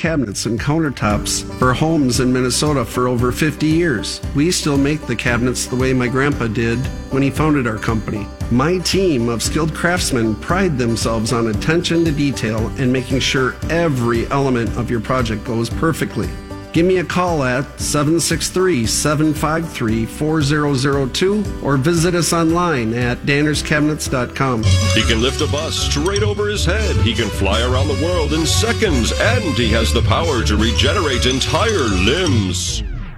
cabinets and countertops for homes in Minnesota for over 50 years. We still make the cabinets the way my grandpa did when he founded our company. My team of skilled craftsmen pride themselves on attention to detail and making sure every element of your project goes perfectly. Give me a call at 763 753 4002 or visit us online at dannerscabinets.com. He can lift a bus straight over his head. He can fly around the world in seconds. And he has the power to regenerate entire limbs.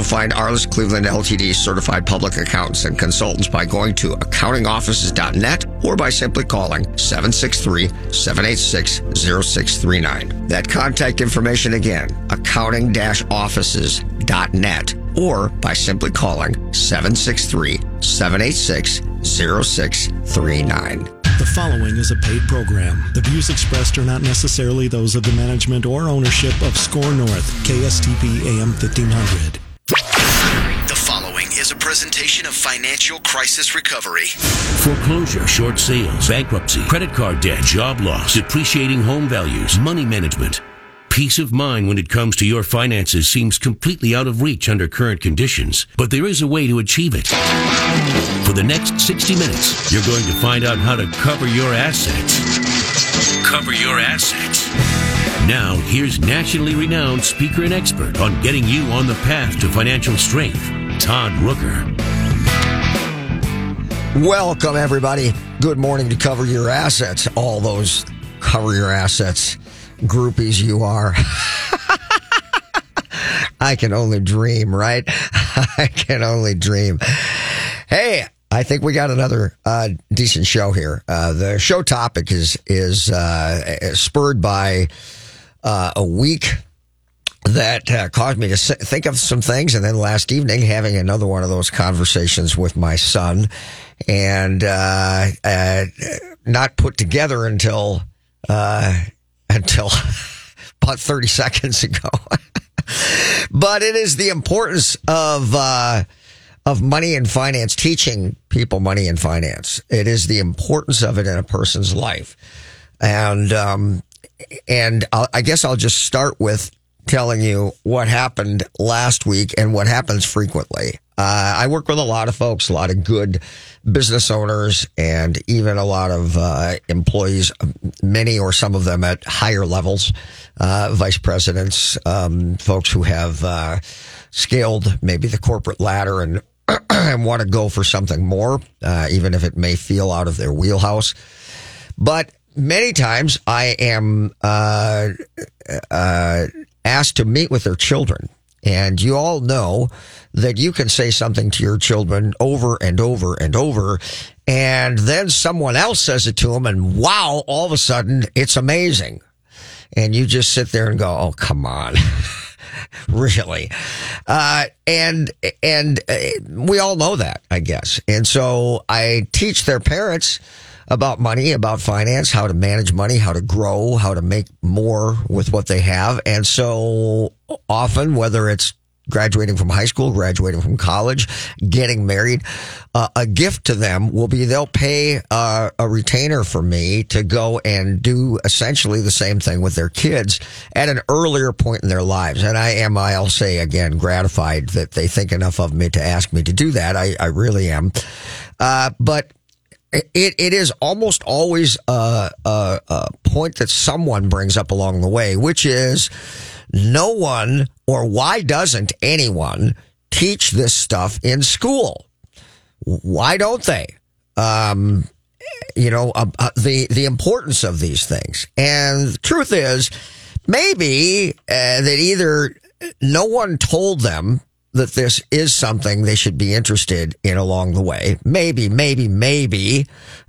find Arliss Cleveland LTD certified public accountants and consultants by going to accountingoffices.net or by simply calling 763-786-0639. That contact information again, accounting-offices.net or by simply calling 763-786-0639. The following is a paid program. The views expressed are not necessarily those of the management or ownership of SKOR North, KSTP AM 1500. The following is a presentation of Financial Crisis Recovery. Foreclosure, short sales, bankruptcy, credit card debt, job loss, depreciating home values, money management. Peace of mind when it comes to your finances seems completely out of reach under current conditions, but there is a way to achieve it. For the next 60 minutes, you're going to find out how to cover your assets. Cover your assets. Now, here's nationally renowned speaker and expert on getting you on the path to financial strength, Todd Rooker. Welcome, everybody. Good morning to Cover Your Assets. All those Cover Your Assets groupies you are. I can only dream, right? I can only dream. Hey, I think we got another uh, decent show here. Uh, the show topic is is uh, spurred by uh, a week that uh, caused me to think of some things, and then last evening having another one of those conversations with my son, and uh, not put together until until about 30 seconds ago. but it is the importance of, uh, of money and finance, teaching people money and finance. It is the importance of it in a person's life. And, um, and I'll, I guess I'll just start with telling you what happened last week and what happens frequently. Uh, I work with a lot of folks, a lot of good business owners, and even a lot of uh, employees, many or some of them at higher levels, uh, vice presidents, um, folks who have uh, scaled maybe the corporate ladder and, and want to go for something more, uh, even if it may feel out of their wheelhouse. But many times I am uh, asked to meet with their children. And you all know that you can say something to your children over and over and over. And then someone else says it to them and wow, all of a sudden it's amazing. And you just sit there and go, Oh, come on. really. Uh, and, and uh, we all know that, I guess. And so I teach their parents about money, about finance, how to manage money, how to grow, how to make more with what they have. And so often, whether it's graduating from high school, graduating from college, getting married, uh, a gift to them will be they'll pay uh, a retainer for me to go and do essentially the same thing with their kids at an earlier point in their lives. And I am, I'll say again, gratified that they think enough of me to ask me to do that. I, I really am. Uh, but it, it is almost always a, a, a point that someone brings up along the way, which is no one or why doesn't anyone teach this stuff in school? Why don't they? Um, you know, uh, uh, the, the importance of these things. And the truth is, maybe uh, that either no one told them that this is something they should be interested in along the way. Maybe, maybe, maybe.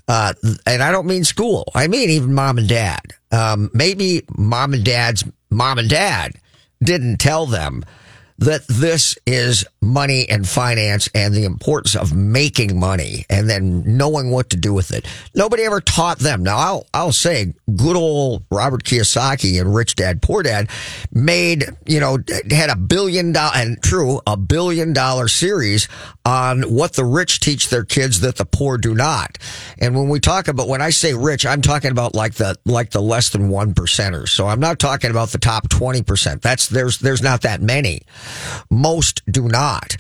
Uh, and I don't mean school. I mean even mom and dad. Um, maybe mom and dad's mom and dad didn't tell them that this is money and finance and the importance of making money and then knowing what to do with it. Nobody ever taught them. Now I'll, I'll say good old Robert Kiyosaki and Rich Dad Poor Dad made, you know, had a billion dollar and true, a billion dollar series on what the rich teach their kids that the poor do not. And when we talk about, when I say rich, I'm talking about like the, like the less than one percenters. So I'm not talking about the top 20%. That's, there's, there's not that many. Most do not.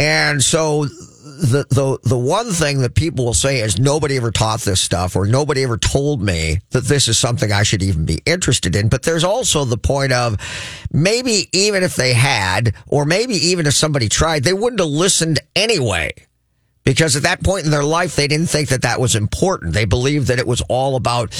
And so the, the, the one thing that people will say is nobody ever taught this stuff or nobody ever told me that this is something I should even be interested in. But there's also the point of maybe even if they had, or maybe even if somebody tried, they wouldn't have listened anyway because at that point in their life, they didn't think that that was important. They believed that it was all about,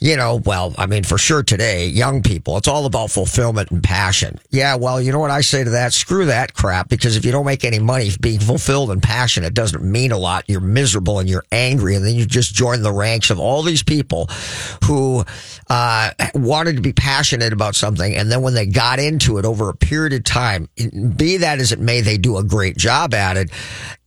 you know, well, I mean, for sure today, young people, it's all about fulfillment and passion. Yeah, well, you know what I say to that? Screw that crap because if you don't make any money being fulfilled and passionate doesn't mean a lot. You're miserable and you're angry and then you just join the ranks of all these people who, uh, wanted to be passionate about something. And then when they got into it over a period of time, be that as it may, they do a great job at it.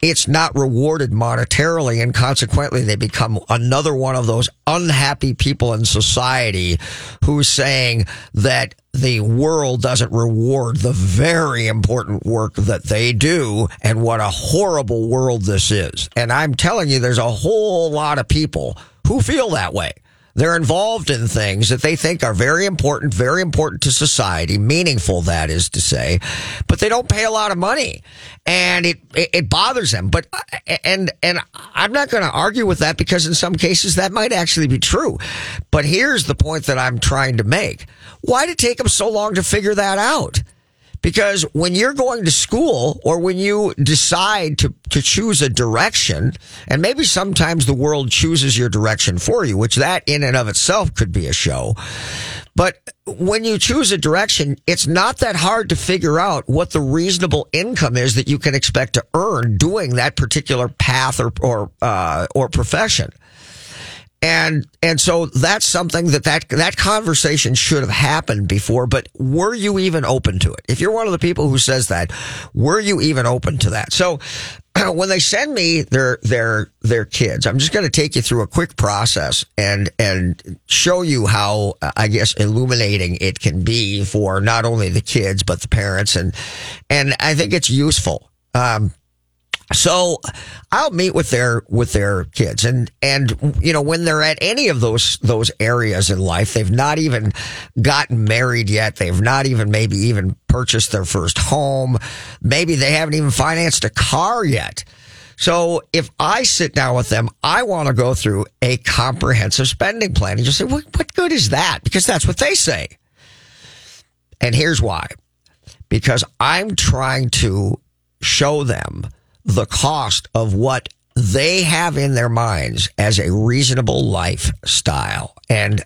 It's not rewarded monetarily and consequently they become another one of those unhappy people in society who's saying that the world doesn't reward the very important work that they do and what a horrible world this is. And I'm telling you, there's a whole lot of people who feel that way. They're involved in things that they think are very important, very important to society, meaningful, that is to say, but they don't pay a lot of money and it, it, bothers them. But, uh, and, and I'm not going to argue with that because in some cases that might actually be true. But here's the point that I'm trying to make. Why did it take them so long to figure that out? Because when you're going to school or when you decide to, to choose a direction, and maybe sometimes the world chooses your direction for you, which that in and of itself could be a show. But when you choose a direction, it's not that hard to figure out what the reasonable income is that you can expect to earn doing that particular path or, or, uh, or profession. And, and so that's something that, that, that conversation should have happened before, but were you even open to it? If you're one of the people who says that, were you even open to that? So when they send me their, their, their kids, I'm just going to take you through a quick process and, and show you how, I guess, illuminating it can be for not only the kids, but the parents. And, and I think it's useful. Um, so I'll meet with their with their kids and and you know when they're at any of those those areas in life they've not even gotten married yet. They've not even maybe even purchased their first home. Maybe they haven't even financed a car yet. So if I sit down with them I want to go through a comprehensive spending plan and just say what, what good is that? Because that's what they say. And here's why. Because I'm trying to show them the cost of what they have in their minds as a reasonable lifestyle. And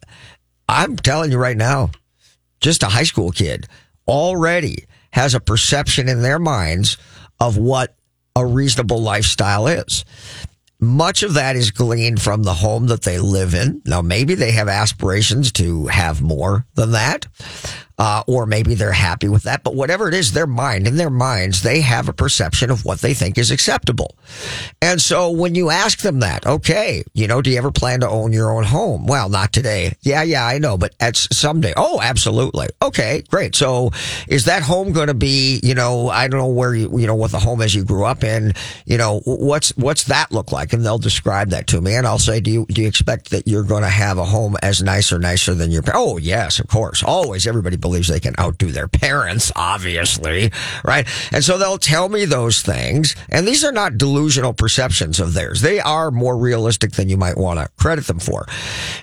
I'm telling you right now, just a high school kid already has a perception in their minds of what a reasonable lifestyle is. Much of that is gleaned from the home that they live in. Now, maybe they have aspirations to have more than that uh, or maybe they're happy with that. But whatever it is, their mind, in their minds, they have a perception of what they think is acceptable. And so when you ask them that, okay, you know, do you ever plan to own your own home? Well, not today. Yeah, yeah, I know, but at someday. Oh, absolutely. Okay, great. So is that home going to be, you know, I don't know where you, you know, what the home is you grew up in, you know, what's, what's that look like? And they'll describe that to me. And I'll say, do you, do you expect that you're going to have a home as nice or nicer than your, oh, yes, of course. Always everybody believes they can outdo their parents, obviously, right? And so they'll tell me those things. And these are not delusional perceptions of theirs. They are more realistic than you might want to credit them for.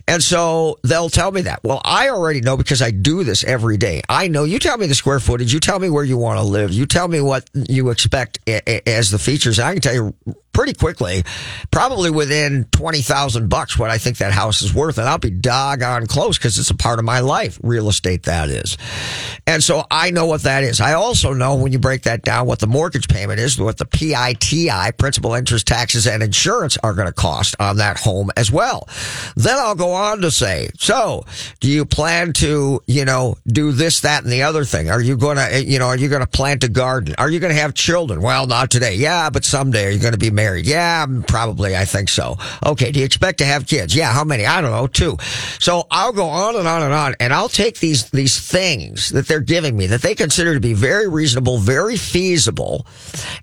And so they'll tell me that. Well, I already know because I do this every day. I know you tell me the square footage, you tell me where you want to live, you tell me what you expect as the features. I can tell you pretty quickly, probably within 20,000 bucks what I think that house is worth. And I'll be doggone close because it's a part of my life, real estate that is. And so I know what that is. I also know when you break that down what the mortgage payment is, what the PITI, principal interest taxes and insurance are going to cost on that home as well. Then I'll go on to say, so do you plan to, you know, do this, that, and the other thing? Are you going to, eh, you know, are you going to plant a garden? Are you going to have children? Well, not today. Yeah, but someday. Are you going to be married? Married? Yeah, probably. I think so. Okay. Do you expect to have kids? Yeah. How many? I don't know. Two. So I'll go on and on and on and I'll take these, these things that they're giving me that they consider to be very reasonable, very feasible,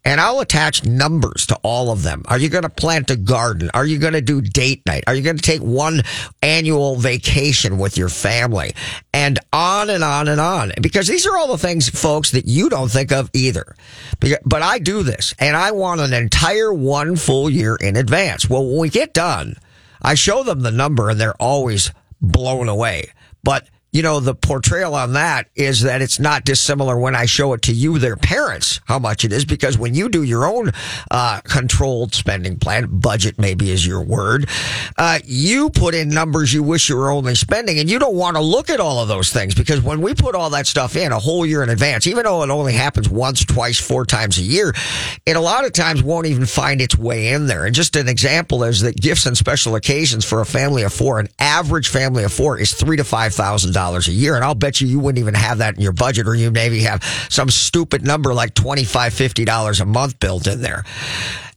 and I'll attach numbers to all of them. Are you going to plant a garden? Are you going to do date night? Are you going to take one annual vacation with your family? And on and on and on. Because these are all the things, folks, that you don't think of either. But I do this and I want an entire one full year in advance. Well, when we get done, I show them the number and they're always blown away. But you know, the portrayal on that is that it's not dissimilar when I show it to you, their parents, how much it is, because when you do your own uh, controlled spending plan, budget maybe is your word, uh, you put in numbers you wish you were only spending, and you don't want to look at all of those things because when we put all that stuff in a whole year in advance, even though it only happens once, twice, four times a year, it a lot of times won't even find its way in there. And just an example is that gifts and special occasions for a family of four, an average family of four, is three to five thousand dollars a year. And I'll bet you you wouldn't even have that in your budget or you maybe have some stupid number like $25, $50 a month built in there.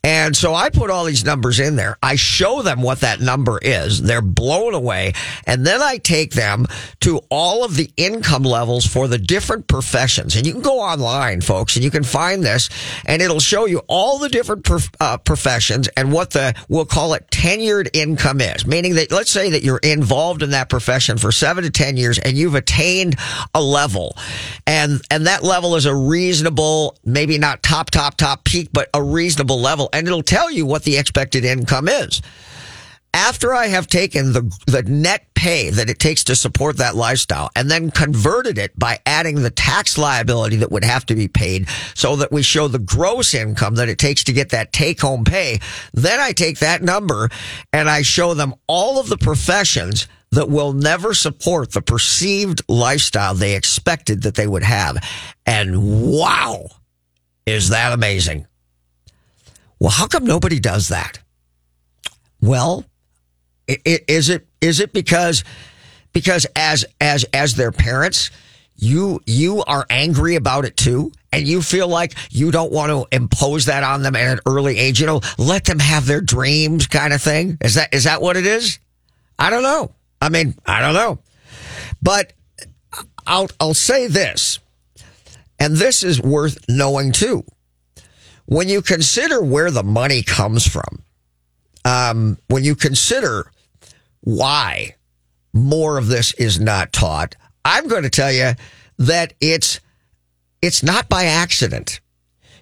And so I put all these numbers in there. I show them what that number is. They're blown away. And then I take them to all of the income levels for the different professions. And you can go online, folks, and you can find this and it'll show you all the different prof- uh, professions and what the, we'll call it tenured income is. Meaning that let's say that you're involved in that profession for seven to 10 years and you've attained a level and, and that level is a reasonable, maybe not top, top, top peak, but a reasonable level and it'll tell you what the expected income is. After I have taken the, the net pay that it takes to support that lifestyle and then converted it by adding the tax liability that would have to be paid so that we show the gross income that it takes to get that take home pay, then I take that number and I show them all of the professions that will never support the perceived lifestyle they expected that they would have. And wow, is that amazing? Well, how come nobody does that? Well, is it is it because because as as as their parents, you you are angry about it too, and you feel like you don't want to impose that on them at an early age. You know, let them have their dreams, kind of thing. Is that is that what it is? I don't know. I mean, I don't know, but I'll I'll say this, and this is worth knowing too when you consider where the money comes from, um, when you consider why more of this is not taught, I'm going to tell you that it's it's not by accident.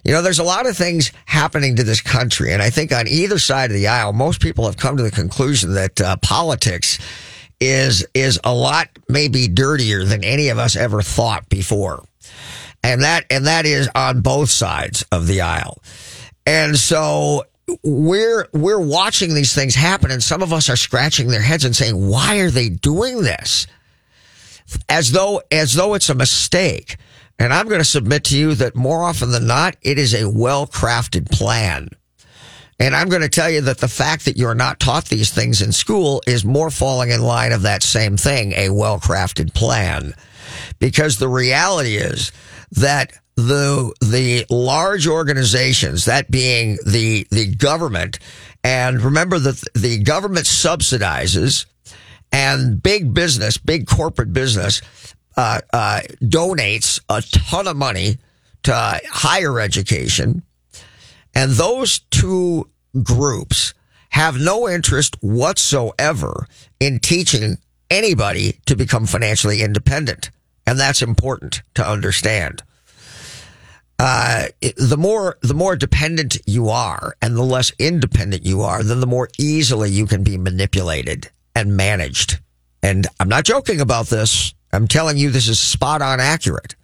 You know, there's a lot of things happening to this country, and I think on either side of the aisle, most people have come to the conclusion that uh, politics is is a lot maybe dirtier than any of us ever thought before and that and that is on both sides of the aisle. And so we're we're watching these things happen, and some of us are scratching their heads and saying, "Why are they doing this?" As though as though it's a mistake. And I'm going to submit to you that more often than not, it is a well crafted plan. And I'm going to tell you that the fact that you're not taught these things in school is more falling in line of that same thing, a well crafted plan. Because the reality is that the the large organizations, that being the the government, and remember that the government subsidizes, and big business, big corporate business, uh, uh, donates a ton of money to higher education, and those two groups have no interest whatsoever in teaching anybody to become financially independent. And that's important to understand. Uh, the more the more dependent you are and the less independent you are, then the more easily you can be manipulated and managed. And I'm not joking about this. I'm telling you this is spot on accurate.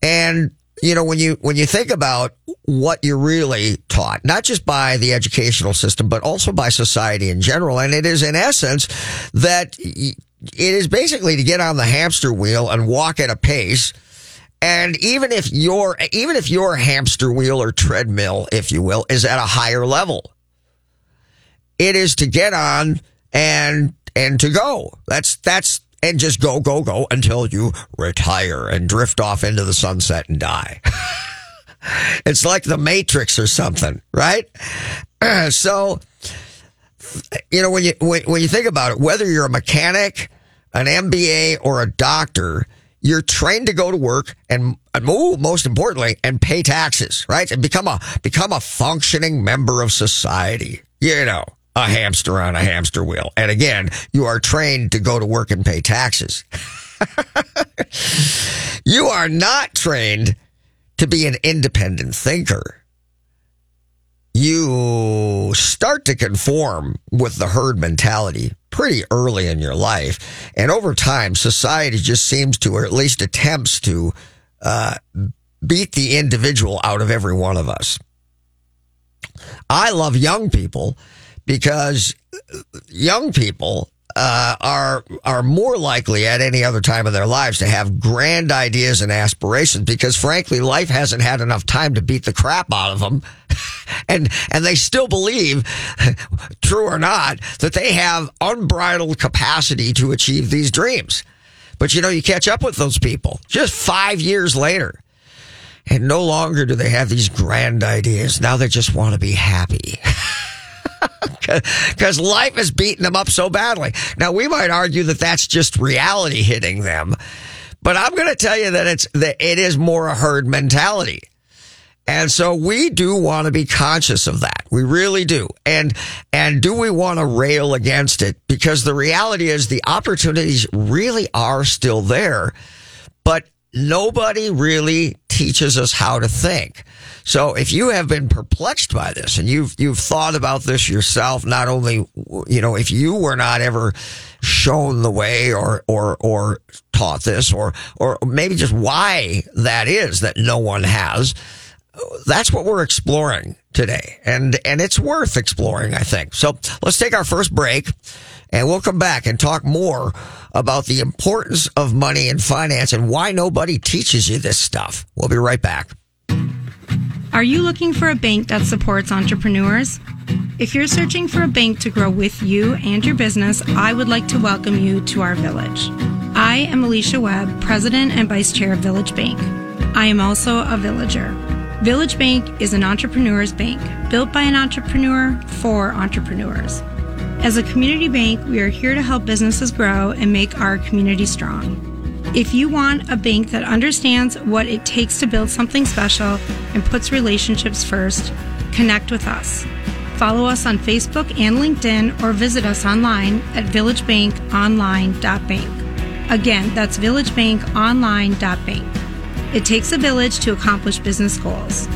And you know when you when you think about what you're really taught, not just by the educational system, but also by society in general, and it is in essence that it is basically to get on the hamster wheel and walk at a pace. And even if your even if your hamster wheel or treadmill, if you will, is at a higher level, it is to get on and and to go. That's that's and just go go go until you retire and drift off into the sunset and die. it's like the Matrix or something, right? so you know when you when, when you think about it, whether you're a mechanic, an MBA, or a doctor, you're trained to go to work and, and most importantly, and pay taxes, right? And become a become a functioning member of society. You know, a hamster on a hamster wheel. And again, you are trained to go to work and pay taxes. you are not trained to be an independent thinker you start to conform with the herd mentality pretty early in your life. And over time, society just seems to, or at least attempts to, uh, beat the individual out of every one of us. I love young people because young people uh, are are more likely at any other time of their lives to have grand ideas and aspirations because frankly life hasn't had enough time to beat the crap out of them and and they still believe true or not that they have unbridled capacity to achieve these dreams but you know you catch up with those people just 5 years later and no longer do they have these grand ideas now they just want to be happy because life has beaten them up so badly. Now we might argue that that's just reality hitting them, but I'm going to tell you that it's that it is more a herd mentality. And so we do want to be conscious of that. We really do. And, and do we want to rail against it? Because the reality is the opportunities really are still there, but nobody really teaches us how to think. So if you have been perplexed by this and you've, you've thought about this yourself, not only, you know, if you were not ever shown the way or, or, or taught this or, or maybe just why that is that no one has, that's what we're exploring today. And, and it's worth exploring, I think. So let's take our first break and we'll come back and talk more about the importance of money and finance and why nobody teaches you this stuff. We'll be right back. Are you looking for a bank that supports entrepreneurs? If you're searching for a bank to grow with you and your business, I would like to welcome you to our village. I am Alicia Webb, President and Vice Chair of Village Bank. I am also a villager. Village Bank is an entrepreneur's bank built by an entrepreneur for entrepreneurs. As a community bank, we are here to help businesses grow and make our community strong. If you want a bank that understands what it takes to build something special and puts relationships first, connect with us. Follow us on Facebook and LinkedIn or visit us online at villagebankonline.bank. Again, that's villagebankonline.bank. It takes a village to accomplish business goals.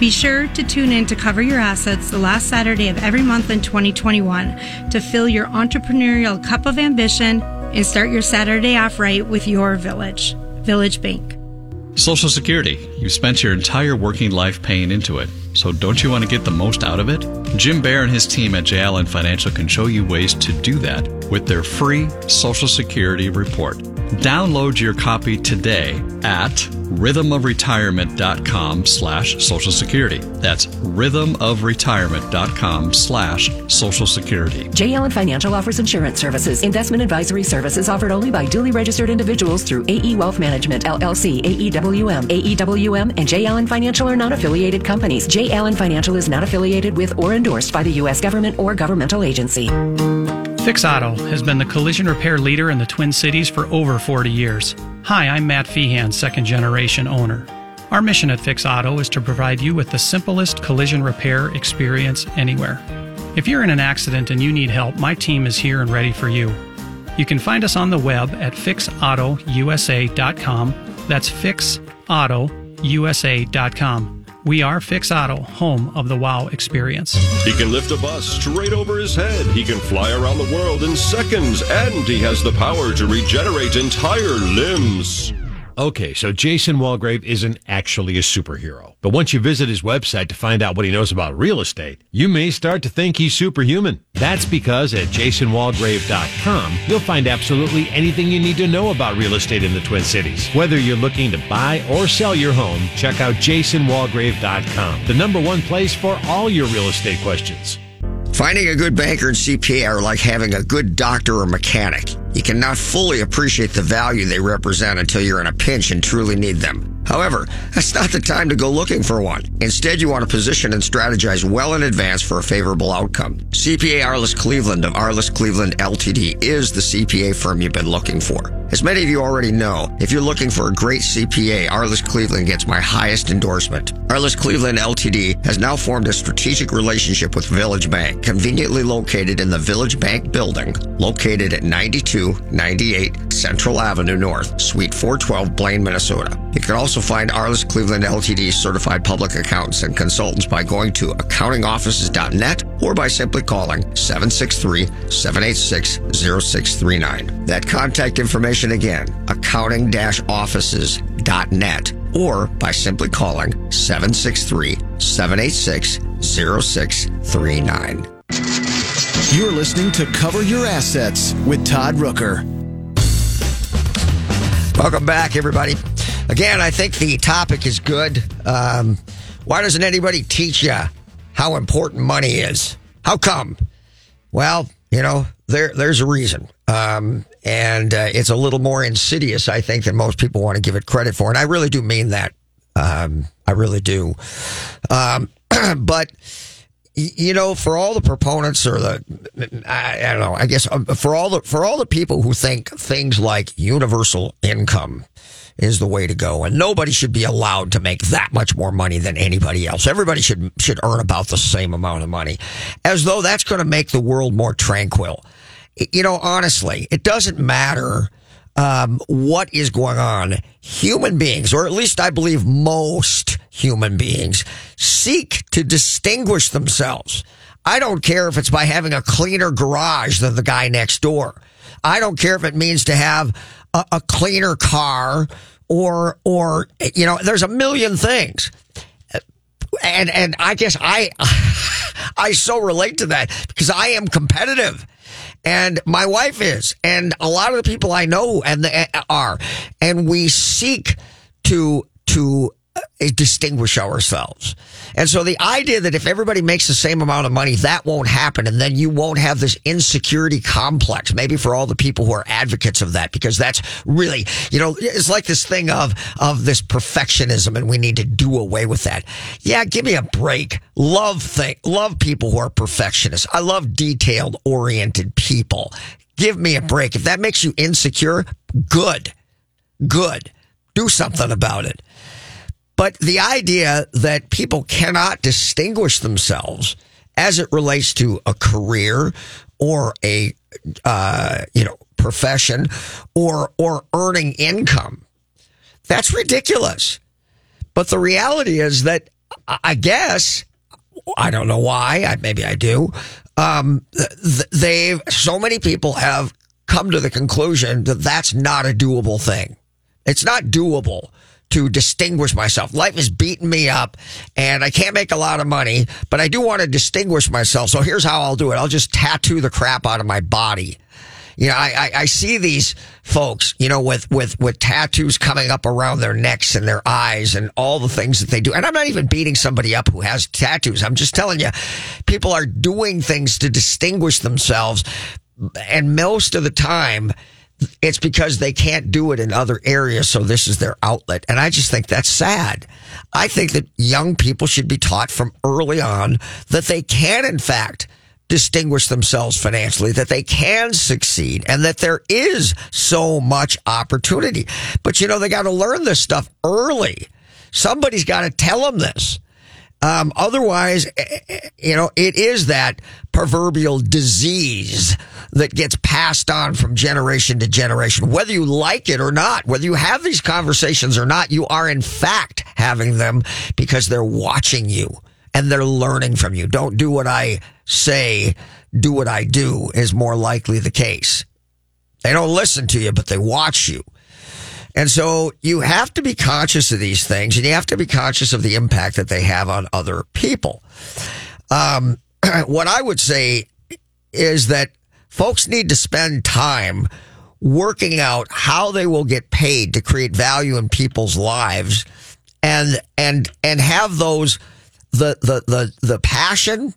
Be sure to tune in to Cover Your Assets the last Saturday of every month in 2021 to fill your entrepreneurial cup of ambition and start your Saturday off right with your village. Village Bank. Social Security. You've spent your entire working life paying into it. So don't you want to get the most out of it? Jim Bear and his team at J. Allen Financial can show you ways to do that with their free Social Security report. Download your copy today at rhythmofretirement.com slash social security. That's rhythmofretirement.com slash social security. J. Allen Financial offers insurance services. Investment advisory services offered only by duly registered individuals through AE Wealth Management, LLC, AEWM. AEWM and J. Allen Financial are not affiliated companies. J. Allen Financial is not affiliated with or endorsed by the U.S. government or governmental agency. Fix Auto has been the collision repair leader in the Twin Cities for over 40 years. Hi, I'm Matt Feehan, second generation owner. Our mission at Fix Auto is to provide you with the simplest collision repair experience anywhere. If you're in an accident and you need help, my team is here and ready for you. You can find us on the web at fixautousa.com. That's fixautousa.com. We are Fix Auto, home of the wow experience. He can lift a bus straight over his head. He can fly around the world in seconds. And he has the power to regenerate entire limbs. Okay, so Jason Walgrave isn't actually a superhero. But once you visit his website to find out what he knows about real estate, you may start to think he's superhuman. That's because at jasonwalgrave.com, you'll find absolutely anything you need to know about real estate in the Twin Cities. Whether you're looking to buy or sell your home, check out jasonwalgrave.com, the number one place for all your real estate questions. Finding a good banker and CPA are like having a good doctor or mechanic. You cannot fully appreciate the value they represent until you're in a pinch and truly need them. However, that's not the time to go looking for one. Instead, you want to position and strategize well in advance for a favorable outcome. CPA Arliss Cleveland of Arliss Cleveland LTD is the CPA firm you've been looking for. As many of you already know, if you're looking for a great CPA, Arliss Cleveland gets my highest endorsement. Arliss Cleveland LTD has now formed a strategic relationship with Village Bank, conveniently located in the Village Bank building, located at 9298 Central Avenue North, Suite 412, Blaine, Minnesota. You can also find Arliss Cleveland LTD certified public accountants and consultants by going to accountingoffices.net or by simply calling 763-786-0639. That contact information again, accounting-offices.net or by simply calling 763-786-0639. You're listening to Cover Your Assets with Todd Rooker. Welcome back, everybody. Again, I think the topic is good. Um, why doesn't anybody teach you how important money is? How come? Well, you know, there there's a reason, um, and uh, it's a little more insidious, I think, than most people want to give it credit for. And I really do mean that. Um, I really do. Um, but you know, for all the proponents or the, I, I, don't know, I guess um, for all the, for all the people who think things like universal income is the way to go and nobody should be allowed to make that much more money than anybody else. Everybody should, should earn about the same amount of money as though that's going to make the world more tranquil. You know, honestly, it doesn't matter um, what is going on. Human beings, or at least I believe most human beings, seek to distinguish themselves. I don't care if it's by having a cleaner garage than the guy next door. I don't care if it means to have a, a cleaner car or, or, you know, there's a million things. And, and I guess I, I so relate to that because I am competitive and my wife is, and a lot of the people I know and the, are, and we seek to to uh, Uh, distinguish ourselves. And so the idea that if everybody makes the same amount of money, that won't happen. And then you won't have this insecurity complex, maybe for all the people who are advocates of that, because that's really, you know, it's like this thing of, of this perfectionism and we need to do away with that. Yeah, give me a break. Love thing, love people who are perfectionists. I love detailed oriented people. Give me a break. If that makes you insecure, good, good. Do something about it. But the idea that people cannot distinguish themselves as it relates to a career or a, uh, you know, profession or, or earning income, that's ridiculous. But the reality is that I guess, I don't know why, maybe I do. Um, they've, so many people have come to the conclusion that that's not a doable thing. It's not doable to distinguish myself. Life is beating me up and I can't make a lot of money, but I do want to distinguish myself. So here's how I'll do it. I'll just tattoo the crap out of my body. You know, I, I, I see these folks, you know, with, with, with tattoos coming up around their necks and their eyes and all the things that they do. And I'm not even beating somebody up who has tattoos. I'm just telling you, people are doing things to distinguish themselves. And most of the time, it's because they can't do it in other areas. So this is their outlet. And I just think that's sad. I think that young people should be taught from early on that they can, in fact, distinguish themselves financially, that they can succeed and that there is so much opportunity. But you know, they got to learn this stuff early. Somebody's got to tell them this. Um, otherwise, eh, eh, you know, it is that proverbial disease that gets passed on from generation to generation. Whether you like it or not, whether you have these conversations or not, you are in fact having them because they're watching you and they're learning from you. Don't do what I say, do what I do is more likely the case. They don't listen to you, but they watch you. And so you have to be conscious of these things and you have to be conscious of the impact that they have on other people. Um, what I would say is that folks need to spend time working out how they will get paid to create value in people's lives and, and, and have those, the, the, the, the passion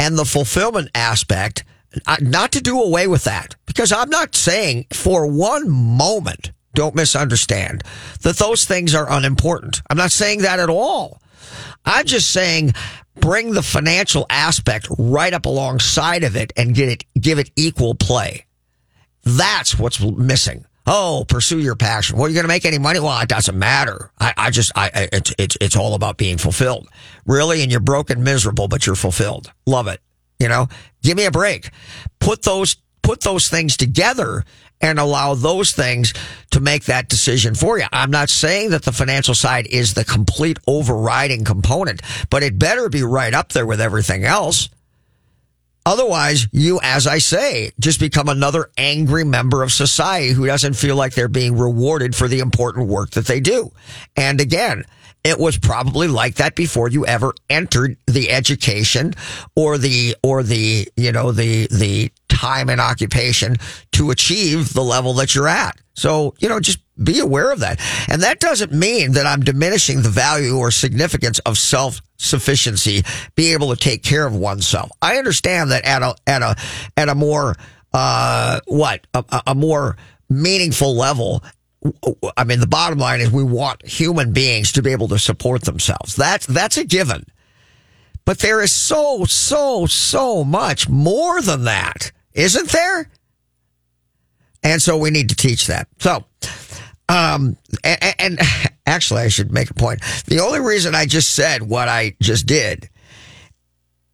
and the fulfillment aspect, uh, not to do away with that because I'm not saying for one moment don't misunderstand that those things are unimportant. I'm not saying that at all. I'm just saying bring the financial aspect right up alongside of it and get it, give it equal play. That's what's missing. Oh, pursue your passion. Well, you're going to make any money? Well, it doesn't matter. I, I just, I, it's, it's, it's all about being fulfilled. Really? And you're broken, miserable, but you're fulfilled. Love it. You know, give me a break. Put those, put those things together and allow those things to make that decision for you. I'm not saying that the financial side is the complete overriding component, but it better be right up there with everything else. Otherwise, you, as I say, just become another angry member of society who doesn't feel like they're being rewarded for the important work that they do. And again, it was probably like that before you ever entered the education or the, or the, you know, the, the time and occupation to achieve the level that you're at. So, you know, just be aware of that. And that doesn't mean that I'm diminishing the value or significance of self sufficiency, being able to take care of oneself. I understand that at a, at a, at a more, uh, what, a, a more meaningful level. I mean, the bottom line is we want human beings to be able to support themselves. That's, that's a given. But there is so, so, so much more than that, isn't there? And so we need to teach that. So, um, and, and, actually, I should make a point. The only reason I just said what I just did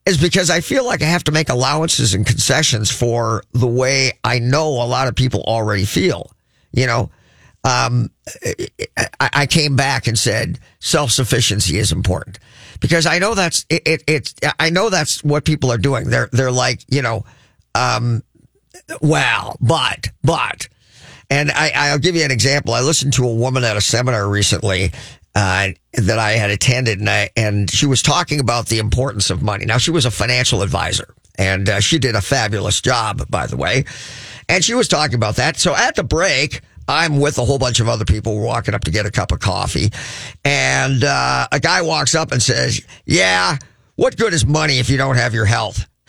is because I feel like I have to make allowances and concessions for the way I know a lot of people already feel. You know, um, I, came back and said self sufficiency is important because I know that's it, it, It's I know that's what people are doing. They're they're like you know, um, well, but but and I, will give you an example. I listened to a woman at a seminar recently uh, that I had attended, and, I, and she was talking about the importance of money. Now, she was a financial advisor, and uh, she did a fabulous job, by the way. And she was talking about that. So at the break, I'm with a whole bunch of other people. We're walking up to get a cup of coffee, and uh, a guy walks up and says, "Yeah, what good is money if you don't have your health?"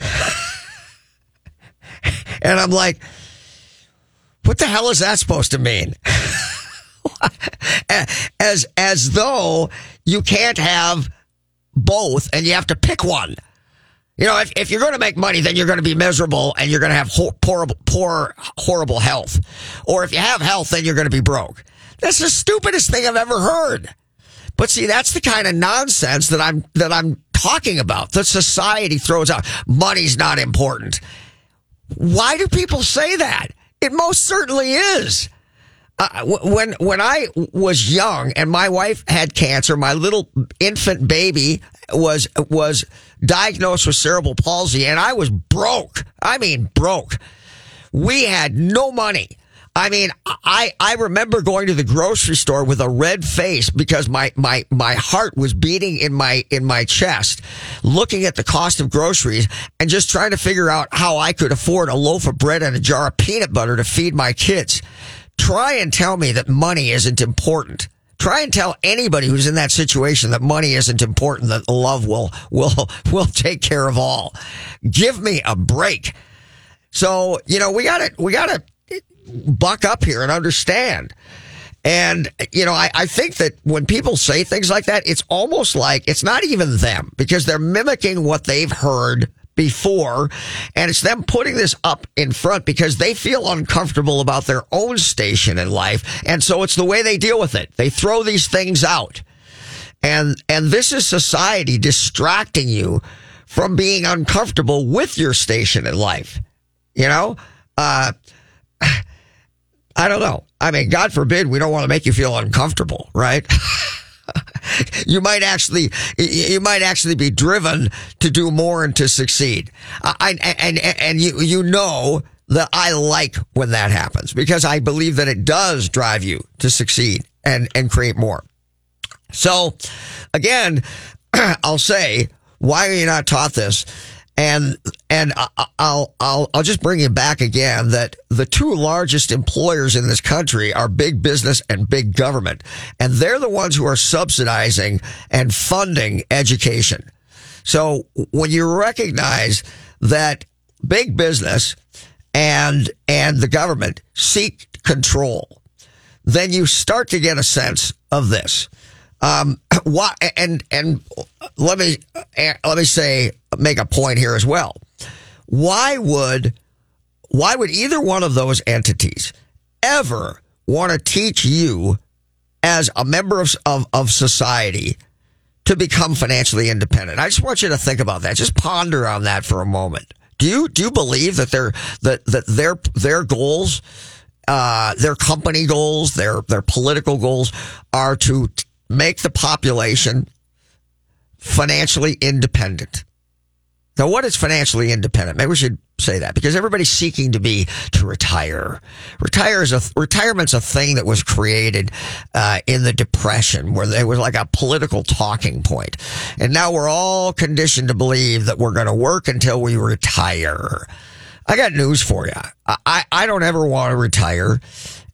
and I'm like what the hell is that supposed to mean? as as though you can't have both and you have to pick one. You know, if, if you're going to make money, then you're going to be miserable and you're going to have poor, poor, horrible health. Or if you have health, then you're going to be broke. That's the stupidest thing I've ever heard. But see, that's the kind of nonsense that I'm, that I'm talking about. That society throws out. Money's not important. Why do people say that? It most certainly is. Uh, when when I was young and my wife had cancer, my little infant baby was was diagnosed with cerebral palsy, and I was broke. I mean, broke. We had no money. I mean, I, I remember going to the grocery store with a red face because my, my, my heart was beating in my, in my chest, looking at the cost of groceries and just trying to figure out how I could afford a loaf of bread and a jar of peanut butter to feed my kids. Try and tell me that money isn't important. Try and tell anybody who's in that situation that money isn't important, that love will, will, will take care of all. Give me a break. So, you know, we gotta, we gotta, buck up here and understand. And, you know, I, I think that when people say things like that, it's almost like it's not even them because they're mimicking what they've heard before. And it's them putting this up in front because they feel uncomfortable about their own station in life. And so it's the way they deal with it. They throw these things out. And, and this is society distracting you from being uncomfortable with your station in life. You know, uh, I don't know. I mean, God forbid we don't want to make you feel uncomfortable, right? you might actually you might actually be driven to do more and to succeed. I, and and you you know that I like when that happens because I believe that it does drive you to succeed and and create more. So again, I'll say, why are you not taught this? And and I'll I'll I'll just bring it back again that the two largest employers in this country are big business and big government, and they're the ones who are subsidizing and funding education. So when you recognize that big business and and the government seek control, then you start to get a sense of this. Um, what and and let me let me say make a point here as well. Why would why would either one of those entities ever want to teach you as a member of, of, of society to become financially independent? I just want you to think about that. Just ponder on that for a moment. Do you do you believe that their that that their their goals, uh, their company goals, their their political goals are to make the population financially independent. Now, what is financially independent? Maybe we should say that because everybody's seeking to be to retire. Retire is a retirement's a thing that was created uh, in the depression, where there was like a political talking point, and now we're all conditioned to believe that we're going to work until we retire. I got news for you. I, I don't ever want to retire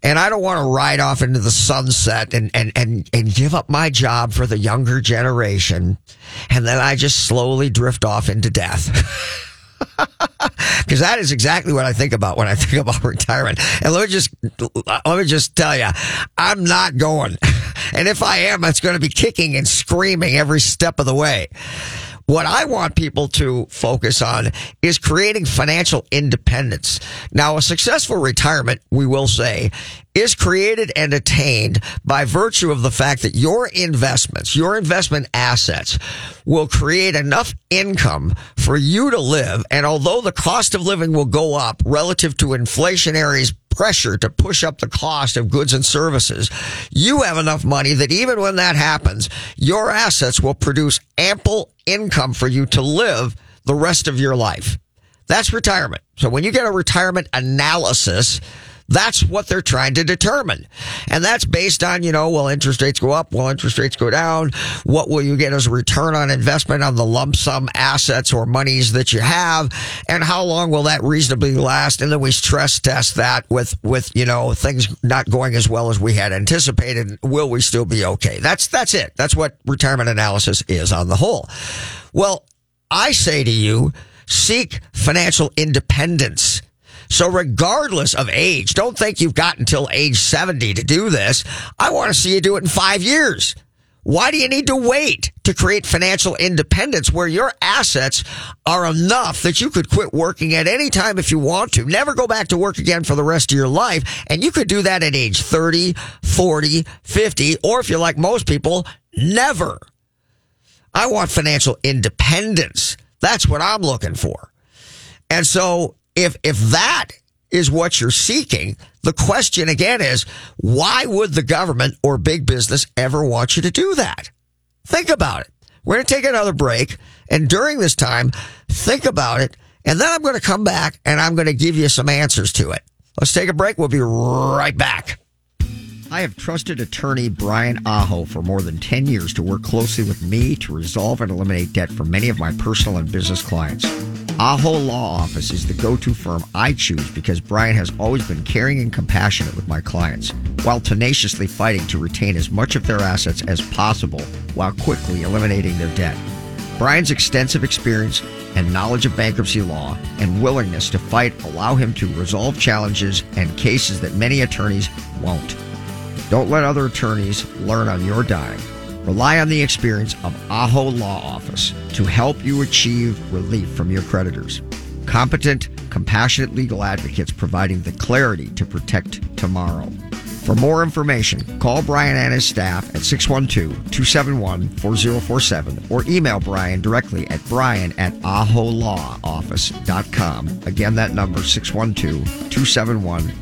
and I don't want to ride off into the sunset and, and, and, and give up my job for the younger generation. And then I just slowly drift off into death. Because that is exactly what I think about when I think about retirement. And let me just, let me just tell you, I'm not going. And if I am, it's going to be kicking and screaming every step of the way. What I want people to focus on is creating financial independence. Now, a successful retirement, we will say, is created and attained by virtue of the fact that your investments, your investment assets will create enough income for you to live. And although the cost of living will go up relative to inflationary pressure to push up the cost of goods and services, you have enough money that even when that happens, your assets will produce ample income for you to live the rest of your life. That's retirement. So when you get a retirement analysis, that's what they're trying to determine. And that's based on, you know, will interest rates go up? Will interest rates go down? What will you get as a return on investment on the lump sum assets or monies that you have? And how long will that reasonably last? And then we stress test that with, with, you know, things not going as well as we had anticipated. Will we still be okay? That's, that's it. That's what retirement analysis is on the whole. Well, I say to you, seek financial independence so regardless of age, don't think you've got until age 70 to do this. I want to see you do it in five years. Why do you need to wait to create financial independence where your assets are enough that you could quit working at any time if you want to, never go back to work again for the rest of your life? And you could do that at age 30, 40, 50, or if you're like most people, never. I want financial independence. That's what I'm looking for. And so if if that is what you're seeking, the question again is why would the government or big business ever want you to do that? Think about it. We're going to take another break. And during this time, think about it. And then I'm going to come back and I'm going to give you some answers to it. Let's take a break. We'll be right back. I have trusted attorney Brian Aho for more than 10 years to work closely with me to resolve and eliminate debt for many of my personal and business clients. Aho Law Office is the go to firm I choose because Brian has always been caring and compassionate with my clients, while tenaciously fighting to retain as much of their assets as possible while quickly eliminating their debt. Brian's extensive experience and knowledge of bankruptcy law and willingness to fight allow him to resolve challenges and cases that many attorneys won't. Don't let other attorneys learn on your dime. Rely on the experience of Aho Law Office to help you achieve relief from your creditors. Competent, compassionate legal advocates providing the clarity to protect tomorrow. For more information, call Brian and his staff at 612-271-4047 or email Brian directly at brian at aholawoffice.com. Again, that number 612-271-4047.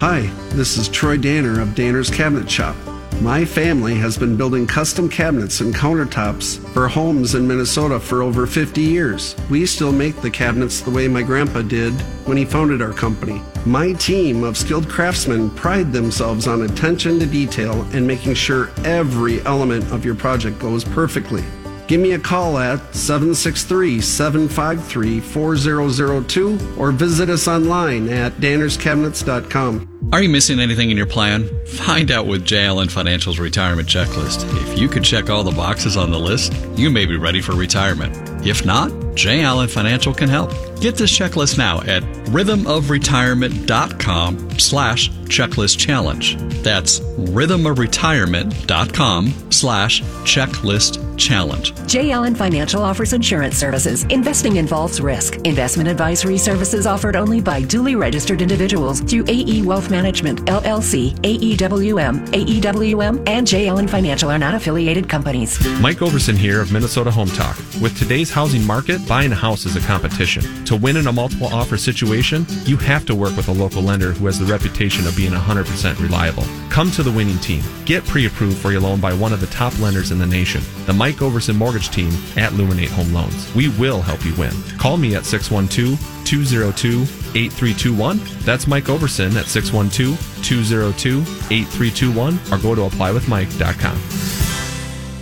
Hi, this is Troy Danner of Danner's Cabinet Shop. My family has been building custom cabinets and countertops for homes in Minnesota for over 50 years. We still make the cabinets the way my grandpa did when he founded our company. My team of skilled craftsmen pride themselves on attention to detail and making sure every element of your project goes perfectly. Give me a call at 763 753 4002 or visit us online at dannerscabinets.com. Are you missing anything in your plan? Find out with J. Allen Financial's retirement checklist. If you could check all the boxes on the list, you may be ready for retirement. If not, J. Allen Financial can help. Get this checklist now at rhythmofretirement.com slash checklist challenge. That's rhythmofretirement.com slash checklist challenge. J. Allen Financial offers insurance services. Investing involves risk. Investment advisory services offered only by duly registered individuals through AE Wealth Management, LLC, AEWM, AEWM, and J. Allen Financial are not affiliated companies. Mike Overson here of Minnesota Home Talk. With today's housing market, buying a house is a competition. To win in a multiple offer situation, you have to work with a local lender who has the reputation of being 100% reliable. Come to the winning team. Get pre approved for your loan by one of the top lenders in the nation, the Mike Overson Mortgage Team at Luminate Home Loans. We will help you win. Call me at 612 202 8321. That's Mike Overson at 612 202 8321 or go to applywithmike.com.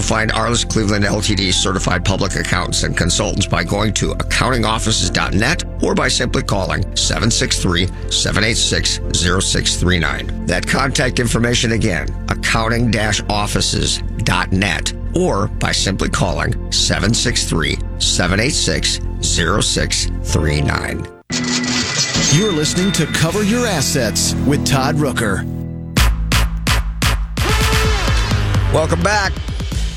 find Arliss Cleveland LTD certified public accountants and consultants by going to accountingoffices.net or by simply calling 763-786-0639. That contact information again, accounting-offices.net or by simply calling 763-786-0639. You're listening to Cover Your Assets with Todd Rooker. Welcome back.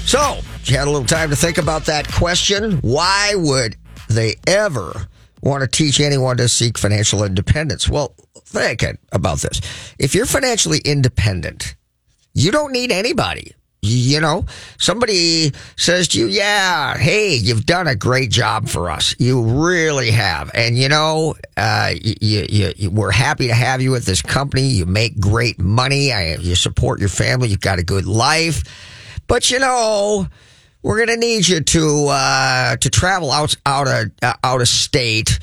So, you had a little time to think about that question. Why would they ever want to teach anyone to seek financial independence? Well, think about this. If you're financially independent, you don't need anybody. You know, somebody says to you, yeah, hey, you've done a great job for us. You really have. And you know, uh, you, you, you, we're happy to have you at this company. You make great money. I, you support your family. You've got a good life. But you know, we're going to need you to, uh, to travel out, out of, uh, out of state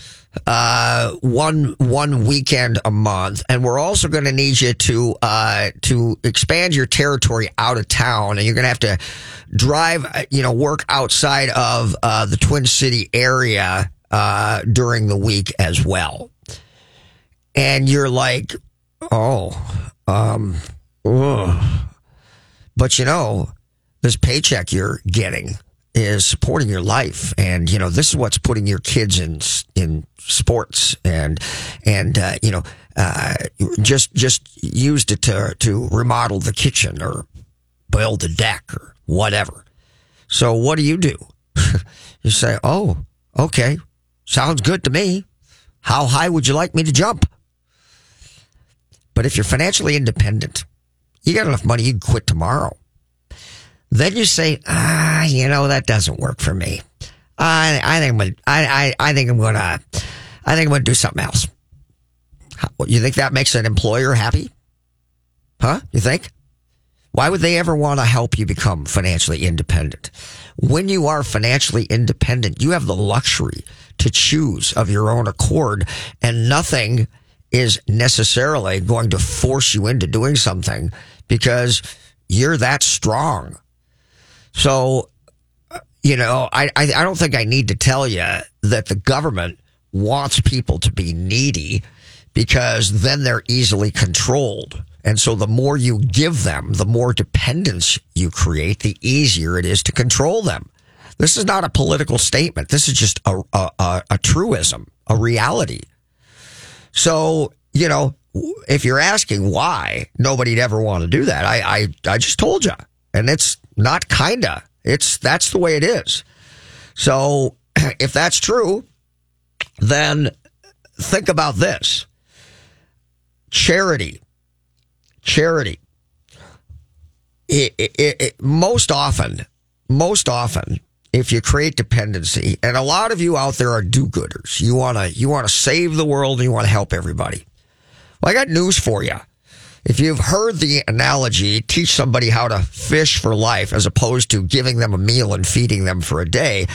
uh, one one weekend a month, and we're also going to need you to uh, to expand your territory out of town, and you're going to have to drive, uh, you know, work outside of uh, the Twin City area uh, during the week as well. And you're like, oh, um, ugh. but you know, this paycheck you're getting is supporting your life, and you know this is what's putting your kids in in sports, and and uh, you know uh, just just used it to to remodel the kitchen or build a deck or whatever. So what do you do? you say, "Oh, okay, sounds good to me. How high would you like me to jump?" But if you're financially independent, you got enough money, you can quit tomorrow. Then you say, ah, you know, that doesn't work for me. I, I think I'm gonna, I, I, think I'm gonna, I think I'm gonna do something else. You think that makes an employer happy? Huh? You think? Why would they ever want to help you become financially independent? When you are financially independent, you have the luxury to choose of your own accord and nothing is necessarily going to force you into doing something because you're that strong. So, uh, you know, I, I, I don't think I need to tell you that the government wants people to be needy because then they're easily controlled. And so the more you give them, the more dependence you create, the easier it is to control them. This is not a political statement. This is just a, a, a, a truism, a reality. So, you know, if you're asking why nobody'd ever want to do that, I, I, I just told you. And it's not kinda. It's, that's the way it is. So if that's true, then think about this. Charity. Charity. It, it, it, most often, most often, if you create dependency, and a lot of you out there are do-gooders. You want to, you want to save the world and you want to help everybody. Well, I got news for you. If you've heard the analogy, teach somebody how to fish for life as opposed to giving them a meal and feeding them for a day.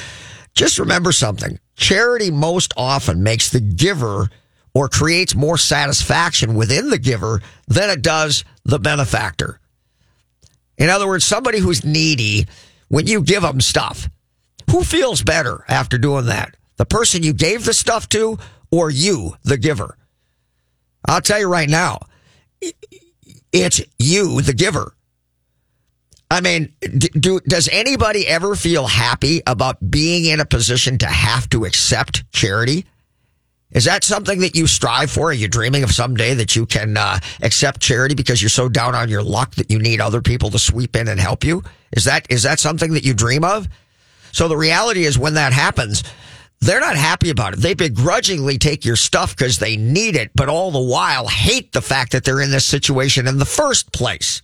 Just remember something. Charity most often makes the giver or creates more satisfaction within the giver than it does the benefactor. In other words, somebody who's needy, when you give them stuff, who feels better after doing that? The person you gave the stuff to or you, the giver? I'll tell you right now, it's you, the giver. I mean, do, does anybody ever feel happy about being in a position to have to accept charity? Is that something that you strive for? Are you dreaming of someday that you can uh, accept charity because you're so down on your luck that you need other people to sweep in and help you? Is that is that something that you dream of? So the reality is, when that happens, they're not happy about it. They begrudgingly take your stuff because they need it, but all the while hate the fact that they're in this situation in the first place.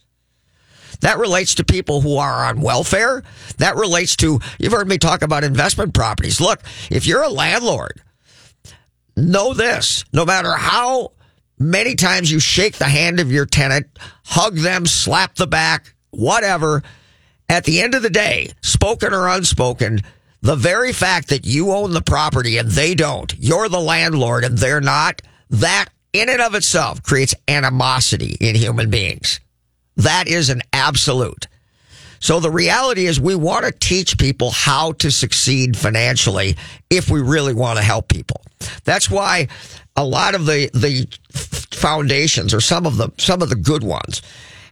That relates to people who are on welfare. That relates to, you've heard me talk about investment properties. Look, if you're a landlord, know this, no matter how many times you shake the hand of your tenant, hug them, slap the back, whatever, at the end of the day, spoken or unspoken, the very fact that you own the property and they don't, you're the landlord and they're not, that in and of itself creates animosity in human beings. That is an absolute. So the reality is we want to teach people how to succeed financially if we really want to help people. That's why a lot of the, the foundations or some of the, some of the good ones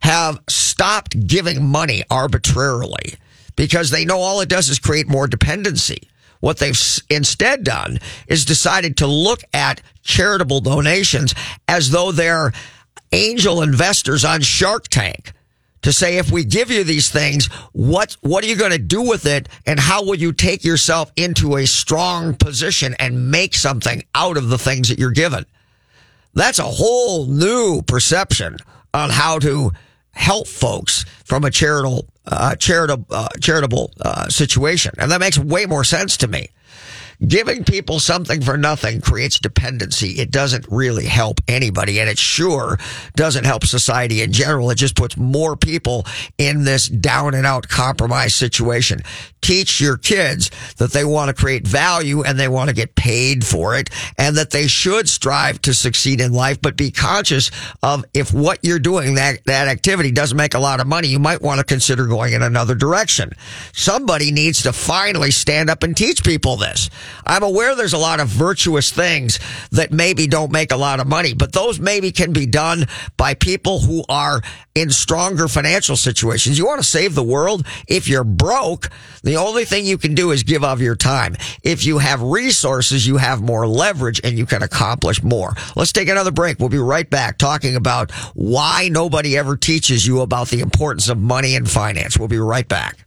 have stopped giving money arbitrarily because they know all it does is create more dependency. What they've instead done is decided to look at charitable donations as though they're angel investors on Shark Tank to say, if we give you these things, what, what are you going to do with it? And how will you take yourself into a strong position and make something out of the things that you're given? That's a whole new perception on how to help folks from a charitable, uh, charitable, uh, charitable uh, situation. And that makes way more sense to me. Giving people something for nothing creates dependency. It doesn't really help anybody, and it sure doesn't help society in general. It just puts more people in this down and out compromise situation. Teach your kids that they want to create value and they want to get paid for it, and that they should strive to succeed in life, but be conscious of if what you're doing, that, that activity doesn't make a lot of money, you might want to consider going in another direction. Somebody needs to finally stand up and teach people this I'm aware there's a lot of virtuous things that maybe don't make a lot of money, but those maybe can be done by people who are in stronger financial situations. You want to save the world? If you're broke, the only thing you can do is give of your time. If you have resources, you have more leverage and you can accomplish more. Let's take another break. We'll be right back talking about why nobody ever teaches you about the importance of money and finance. We'll be right back.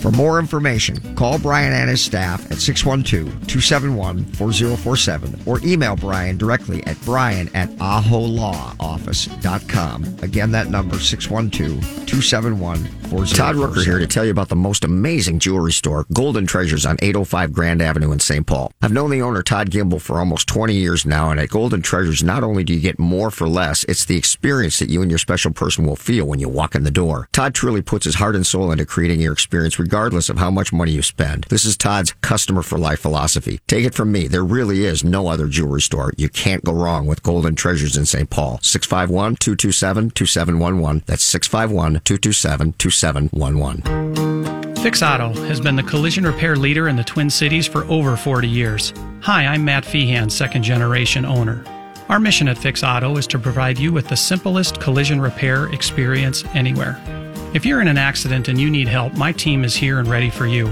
For more information, call Brian and his staff at 612-271-4047 or email Brian directly at brian at aholawoffice.com. Again, that number 612-271-4047. Todd Rooker here to tell you about the most amazing jewelry store, Golden Treasures on 805 Grand Avenue in St. Paul. I've known the owner, Todd Gimble, for almost 20 years now, and at Golden Treasures, not only do you get more for less, it's the experience that you and your special person will feel when you walk in the door. Todd truly puts his heart and soul into creating your experience regardless of how much money you spend. This is Todd's customer for life philosophy. Take it from me, there really is no other jewelry store. You can't go wrong with Golden Treasures in St. Paul. 651-227-2711. That's 651-227-2711. Fix Auto has been the collision repair leader in the Twin Cities for over 40 years. Hi, I'm Matt Feehan, second generation owner. Our mission at Fix Auto is to provide you with the simplest collision repair experience anywhere. If you're in an accident and you need help, my team is here and ready for you.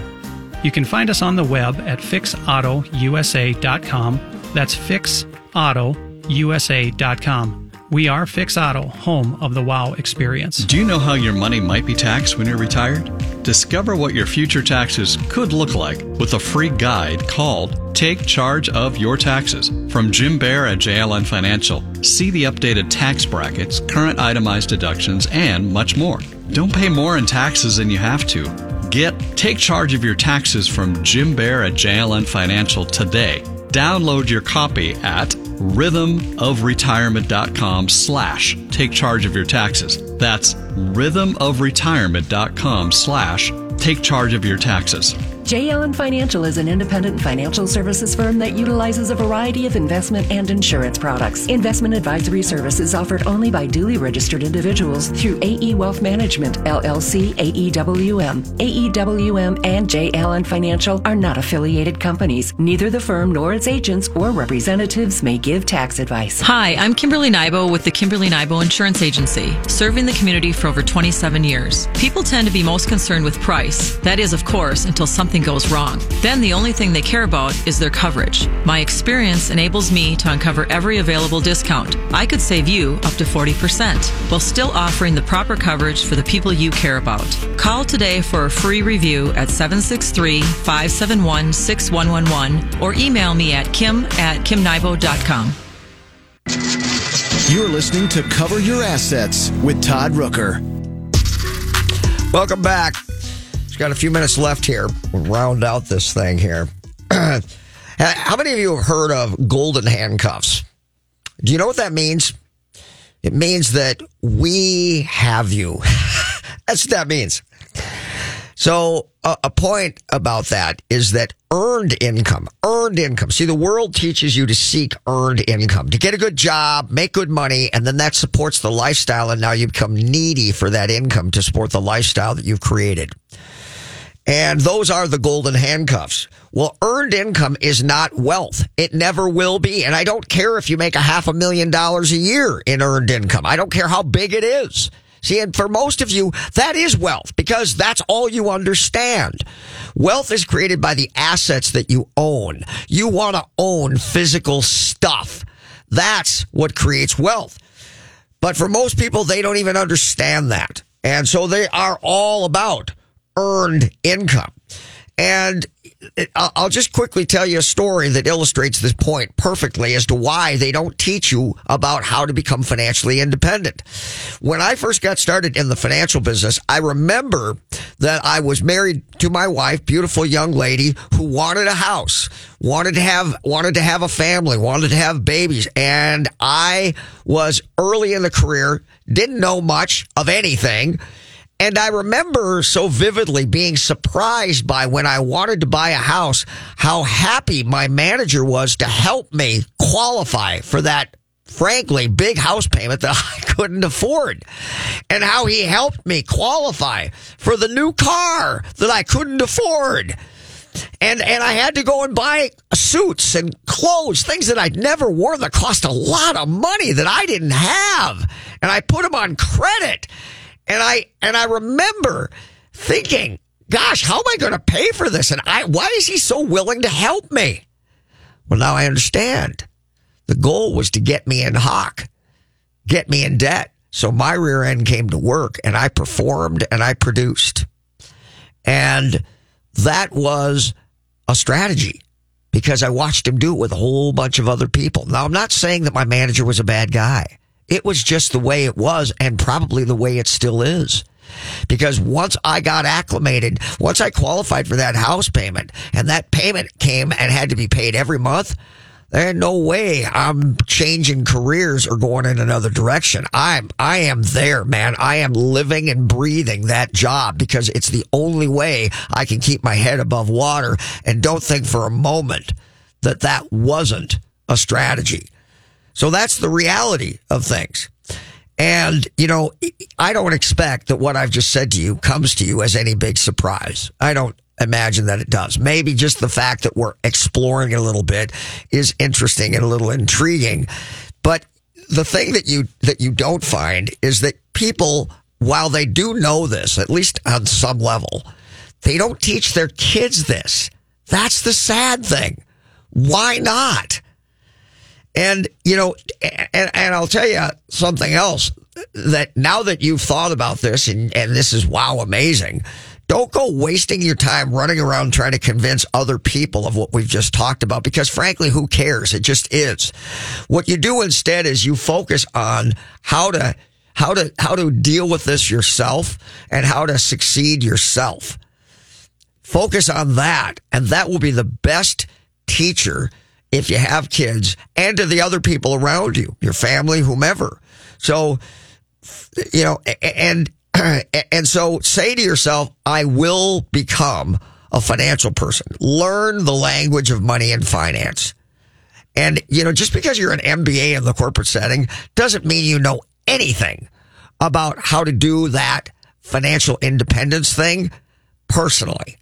You can find us on the web at fixautousa.com. That's fixautousa.com. We are Fix Auto, home of the WOW experience. Do you know how your money might be taxed when you're retired? Discover what your future taxes could look like with a free guide called Take Charge of Your Taxes from Jim Bear at J. Allen Financial. See the updated tax brackets, current itemized deductions, and much more. Don't pay more in taxes than you have to. Get Take Charge of Your Taxes from Jim Bear at J. Allen Financial today. Download your copy at rhythmofretirement.com slash take charge of your taxes. That's rhythmofretirement.com slash take charge of your taxes. J. Allen Financial is an independent financial services firm that utilizes a variety of investment and insurance products. Investment advisory services offered only by duly registered individuals through AE Wealth Management, LLC, AEWM. AEWM and J. Allen Financial are not affiliated companies. Neither the firm nor its agents or representatives may give tax advice. Hi, I'm Kimberly Nybo with the Kimberly Nybo Insurance Agency, serving the community for over 27 years. People tend to be most concerned with price. That is, of course, until something goes wrong. Then the only thing they care about is their coverage. My experience enables me to uncover every available discount. I could save you up to 40% while still offering the proper coverage for the people you care about. Call today for a free review at 763 571 6111 or email me at kim at kimnybo.com. You're listening to Cover Your Assets with Todd Rooker. Welcome back. Just got a few minutes left here. We'll round out this thing here. how many of you have heard of golden handcuffs? Do you know what that means? It means that we have you. That's what that means. So a, point about that is that earned income, earned income. See, the world teaches you to seek earned income, to get a good job, make good money, and then that supports the lifestyle. And now you become needy for that income to support the lifestyle that you've created. And those are the golden handcuffs. Well, earned income is not wealth. It never will be. And I don't care if you make a half a million dollars a year in earned income. I don't care how big it is. See, and for most of you, that is wealth because that's all you understand. Wealth is created by the assets that you own. You want to own physical stuff. That's what creates wealth. But for most people, they don't even understand that. And so they are all about earned income. And I'll just quickly tell you a story that illustrates this point perfectly as to why they don't teach you about how to become financially independent. When I first got started in the financial business, I remember that I was married to my wife, beautiful young lady who wanted a house, wanted to have, wanted to have a family, wanted to have babies. And I was early in the career, didn't know much of anything and I remember so vividly being surprised by when I wanted to buy a house, how happy my manager was to help me qualify for that frankly big house payment that I couldn't afford and how he helped me qualify for the new car that I couldn't afford. And, and I had to go and buy suits and clothes, things that I'd never worn that cost a lot of money that I didn't have. And I put them on credit and I and I remember thinking, gosh, how am I going to pay for this? And I why is he so willing to help me? Well, now I understand. The goal was to get me in hock, get me in debt. So my rear end came to work and I performed and I produced. And that was a strategy because I watched him do it with a whole bunch of other people. Now, I'm not saying that my manager was a bad guy. It was just the way it was and probably the way it still is. Because once I got acclimated, once I qualified for that house payment and that payment came and had to be paid every month, there's no way I'm changing careers or going in another direction. I'm, I am there, man. I am living and breathing that job because it's the only way I can keep my head above water and don't think for a moment that that wasn't a strategy. So that's the reality of things. And, you know, I don't expect that what I've just said to you comes to you as any big surprise. I don't imagine that it does. Maybe just the fact that we're exploring it a little bit is interesting and a little intriguing. But the thing that you, that you don't find is that people, while they do know this, at least on some level, they don't teach their kids this. That's the sad thing. Why not? And, you know, and, and I'll tell you something else that now that you've thought about this and, and this is wow, amazing. Don't go wasting your time running around trying to convince other people of what we've just talked about because frankly, who cares? It just is. What you do instead is you focus on how to, how to, how to deal with this yourself and how to succeed yourself. Focus on that and that will be the best teacher if you have kids and to the other people around you, your family, whomever. So, you know, and, and so say to yourself, I will become a financial person. Learn the language of money and finance. And, you know, just because you're an MBA in the corporate setting doesn't mean you know anything about how to do that financial independence thing personally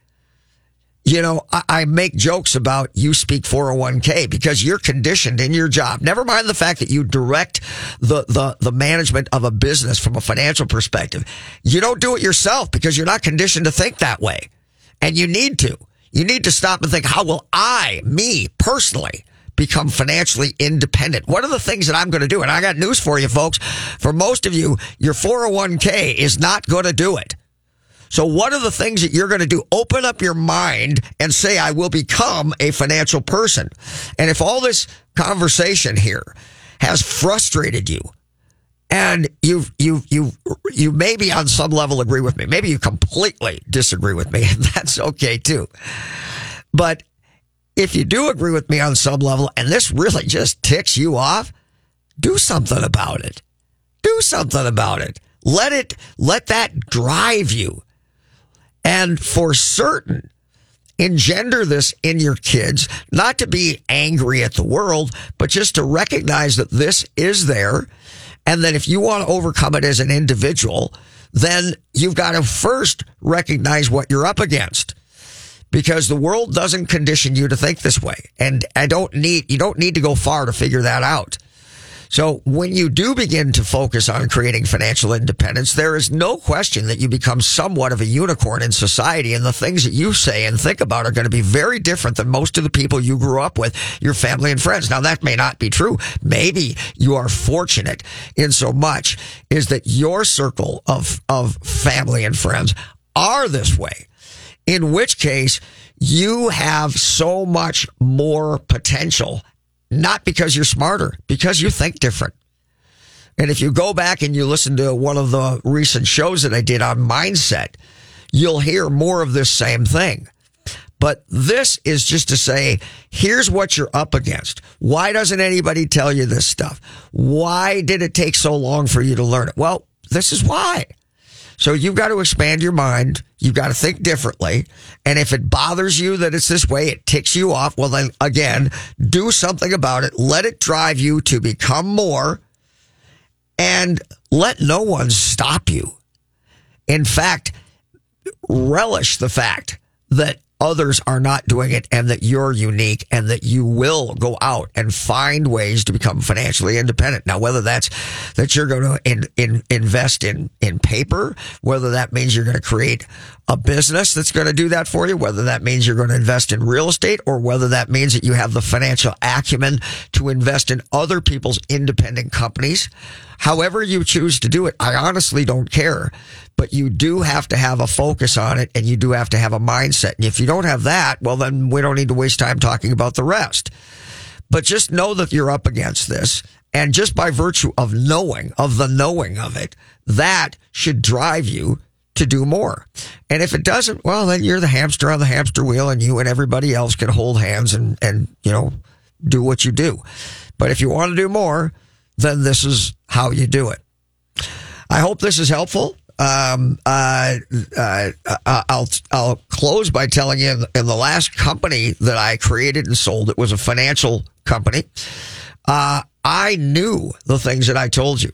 you know, I, I, make jokes about you speak 401k because you're conditioned in your job. Never mind the fact that you direct the, the, the management of a business from a financial perspective. You don't do it yourself because you're not conditioned to think that way. And you need to. You need to stop and think, how will I, me personally, become financially independent? What are the things that I'm going to do? And I got news for you, folks. For most of you, your 401k is not going to do it. So what are the things that you're going to do? Open up your mind and say, I will become a financial person. And if all this conversation here has frustrated you and you, you, you, you maybe on some level agree with me. Maybe you completely disagree with me. And that's okay too. But if you do agree with me on some level and this really just ticks you off, do something about it. Do something about it. Let it, let that drive you. And for certain, engender this in your kids, not to be angry at the world, but just to recognize that this is there. And that if you want to overcome it as an individual, then you've got to first recognize what you're up against because the world doesn't condition you to think this way. And I don't need, you don't need to go far to figure that out. So when you do begin to focus on creating financial independence, there is no question that you become somewhat of a unicorn in society and the things that you say and think about are going to be very different than most of the people you grew up with, your family and friends. Now that may not be true. Maybe you are fortunate in so much is that your circle of, of family and friends are this way. In which case you have so much more potential not because you're smarter, because you think different. And if you go back and you listen to one of the recent shows that I did on mindset, you'll hear more of this same thing. But this is just to say, here's what you're up against. Why doesn't anybody tell you this stuff? Why did it take so long for you to learn it? Well, this is why. So you've got to expand your mind. You've got to think differently. And if it bothers you that it's this way, it ticks you off. Well, then again, do something about it. Let it drive you to become more and let no one stop you. In fact, relish the fact that others are not doing it and that you're unique and that you will go out and find ways to become financially independent. Now, whether that's that you're going to in, in, invest in, in paper, whether that means you're going to create a business that's going to do that for you, whether that means you're going to invest in real estate or whether that means that you have the financial acumen to invest in other people's independent companies. However you choose to do it, I honestly don't care, but you do have to have a focus on it and you do have to have a mindset. And if you don't have that, well, then we don't need to waste time talking about the rest. But just know that you're up against this. And just by virtue of knowing, of the knowing of it, that should drive you to do more. And if it doesn't, well, then you're the hamster on the hamster wheel and you and everybody else can hold hands and, and, you know, do what you do. But if you want to do more, then this is how you do it. I hope this is helpful. Um, uh, uh, I'll, I'll close by telling you in, in, the last company that I created and sold, it was a financial company. Uh, I knew the things that I told you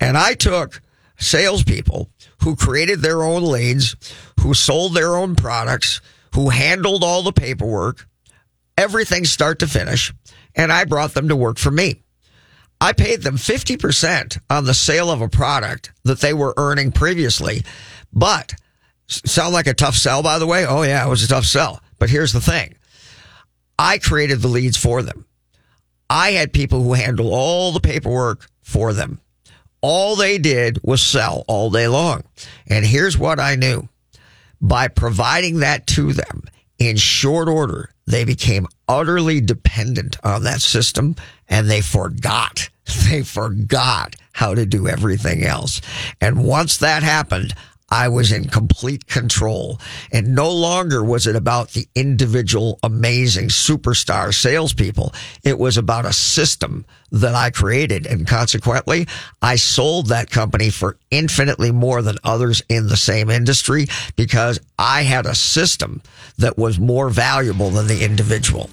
and I took salespeople who created their own leads, who sold their own products, who handled all the paperwork, everything start to finish. And I brought them to work for me. I paid them 50% on the sale of a product that they were earning previously. But sound like a tough sell, by the way? Oh, yeah, it was a tough sell. But here's the thing I created the leads for them. I had people who handle all the paperwork for them. All they did was sell all day long. And here's what I knew by providing that to them in short order, they became utterly dependent on that system and they forgot. They forgot how to do everything else. And once that happened, I was in complete control. And no longer was it about the individual amazing superstar salespeople. It was about a system that I created. And consequently, I sold that company for infinitely more than others in the same industry because I had a system that was more valuable than the individual.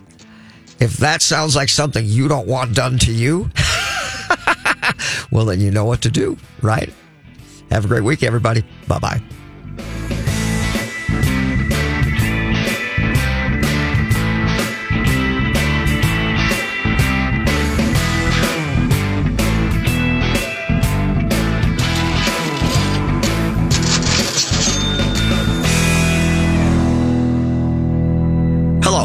If that sounds like something you don't want done to you, well, then you know what to do, right? Have a great week, everybody. Bye bye.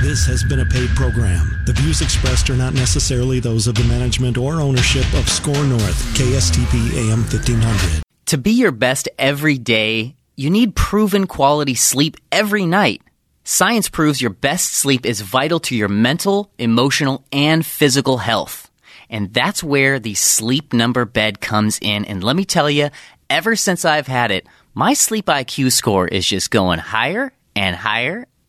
This has been a paid program. The views expressed are not necessarily those of the management or ownership of SKOR North, KSTP AM 1500. To be your best every day, you need proven quality sleep every night. Science proves your best sleep is vital to your mental, emotional, and physical health. And that's where the sleep number bed comes in. And let me tell you, ever since I've had it, my sleep IQ score is just going higher and higher.